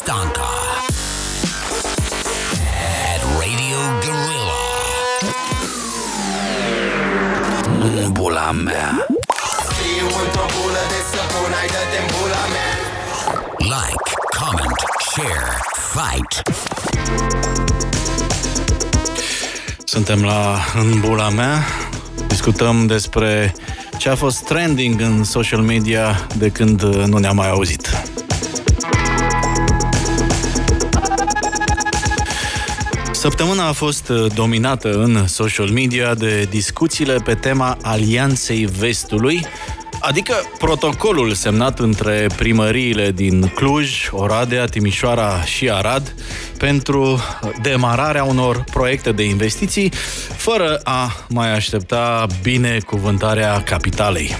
Stanca at Radio Gorilla. Bula mea. Fiu într-o bulă de săpun, hai dă-te în bula mea Like, comment, share, fight. Suntem la În bula mea. Discutăm despre ce a fost trending în social media de când nu ne-am mai auzit. Săptămâna a fost uh, dominată în social media de discuțiile pe tema Alianței Vestului, adică protocolul semnat între primăriile din Cluj, Oradea, Timișoara și Arad pentru demararea unor proiecte de investiții, fără a mai aștepta binecuvântarea capitalei.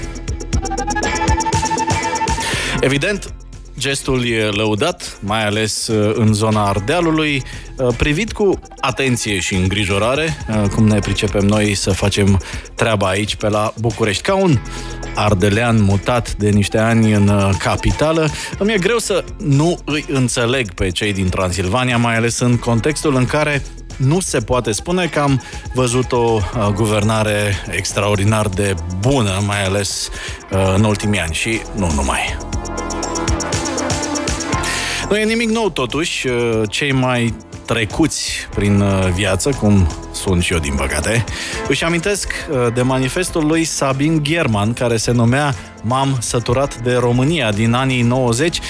Evident, Gestul e lăudat, mai ales uh, în zona Ardealului, uh, privit cu atenție și îngrijorare, uh, cum ne pricepem noi să facem treaba aici pe la București. Ca un ardelean mutat de niște ani în capitală, îmi e greu să nu îi înțeleg pe cei din Transilvania, mai ales în contextul în care nu se poate spune că am văzut o guvernare extraordinar de bună, mai ales în ultimii ani și nu numai. Nu e nimic nou totuși, uh, cei mai trecuți prin uh, viață, cum sunt și eu din păcate, își amintesc uh, de manifestul lui Sabin German, care se numea M-am săturat de România din anii 90,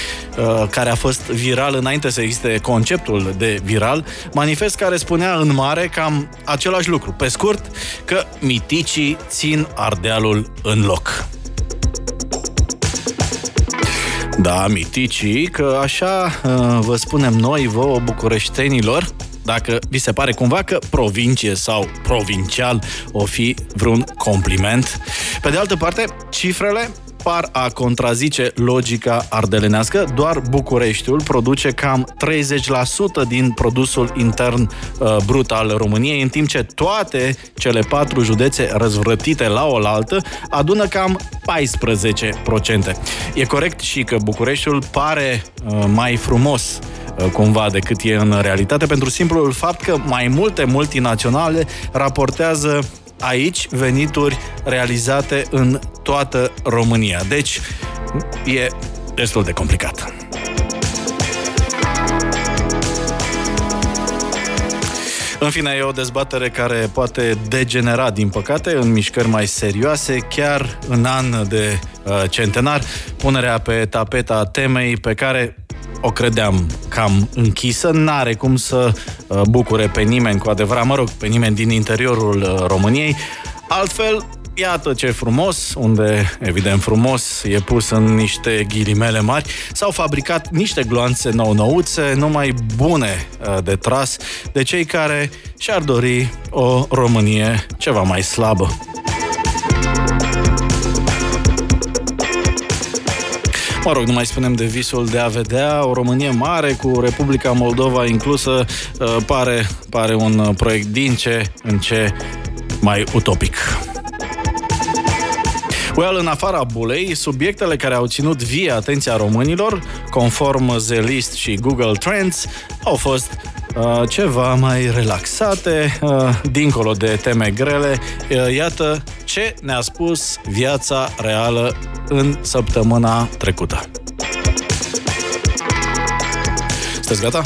care a fost viral înainte să existe conceptul de viral, manifest care spunea în mare cam același lucru. Pe scurt, că miticii țin Ardealul în loc. Da, miticii, că așa uh, vă spunem noi, vouă bucureștenilor, dacă vi se pare cumva că provincie sau provincial o fi vreun compliment. Pe de altă parte, cifrele par a contrazice logica ardelenească, doar Bucureștiul produce cam 30% din produsul intern uh, brut al României, în timp ce toate cele patru județe răzvrătite la oaltă adună cam 14%. E corect și că Bucureștiul pare uh, mai frumos uh, cumva decât e în realitate, pentru simplul fapt că mai multe multinaționale raportează aici venituri realizate în toată România. Deci, e destul de complicat. În fine, e o dezbatere care poate degenera, din păcate, în mișcări mai serioase, chiar în an de uh, centenar, punerea pe tapeta temei pe care o credeam cam închisă, n-are cum să uh, bucure pe nimeni cu adevărat, mă rog, pe nimeni din interiorul uh, României. Altfel, Iată ce frumos, unde evident frumos e pus în niște ghilimele mari, s-au fabricat niște gloanțe nou-nouțe, numai bune uh, de tras, de cei care și-ar dori o Românie ceva mai slabă. Mă rog, nu mai spunem de visul de a vedea o Românie mare cu Republica Moldova inclusă, uh, pare, pare un uh, proiect din ce în ce mai utopic. Well, în afara bulei, subiectele care au ținut vie atenția românilor, conform The List și Google Trends, au fost uh, ceva mai relaxate, uh, dincolo de teme grele. Uh, iată ce ne-a spus viața reală în săptămâna trecută. Sunteți gata?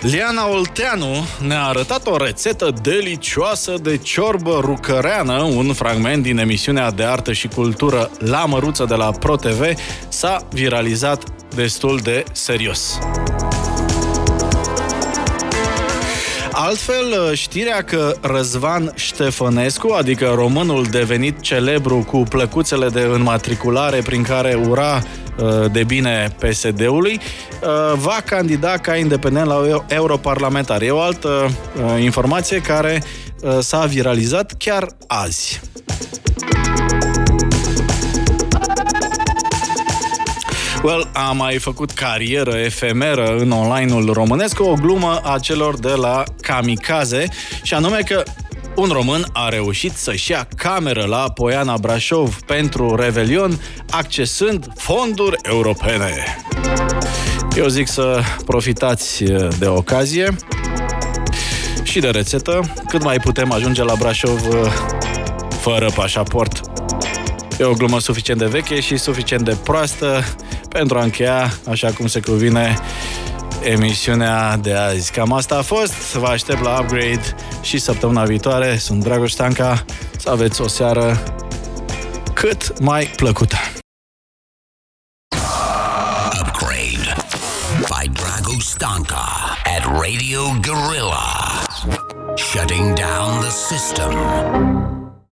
Liana Olteanu ne-a arătat o rețetă delicioasă de ciorbă rucăreană, un fragment din emisiunea de artă și cultură La Măruță de la ProTV s-a viralizat destul de serios. Altfel, știrea că Răzvan Ștefănescu, adică românul devenit celebru cu plăcuțele de înmatriculare prin care ura uh, de bine PSD-ului, uh, va candida ca independent la europarlamentar. E o altă uh, informație care s-a viralizat chiar azi. Well, a mai făcut carieră efemeră în online-ul românesc o glumă a celor de la Kamikaze și anume că un român a reușit să-și ia cameră la Poiana Brașov pentru Revelion, accesând fonduri europene. Eu zic să profitați de ocazie și de rețetă, cât mai putem ajunge la Brașov fără pașaport. E o glumă suficient de veche și suficient de proastă pentru a încheia, așa cum se cuvine, emisiunea de azi. Cam asta a fost. Vă aștept la Upgrade și săptămâna viitoare. Sunt Dragoș Stanca. Să aveți o seară cât mai plăcută. Upgrade by Dragoș Stanka at Radio Gorilla. Shutting down the system.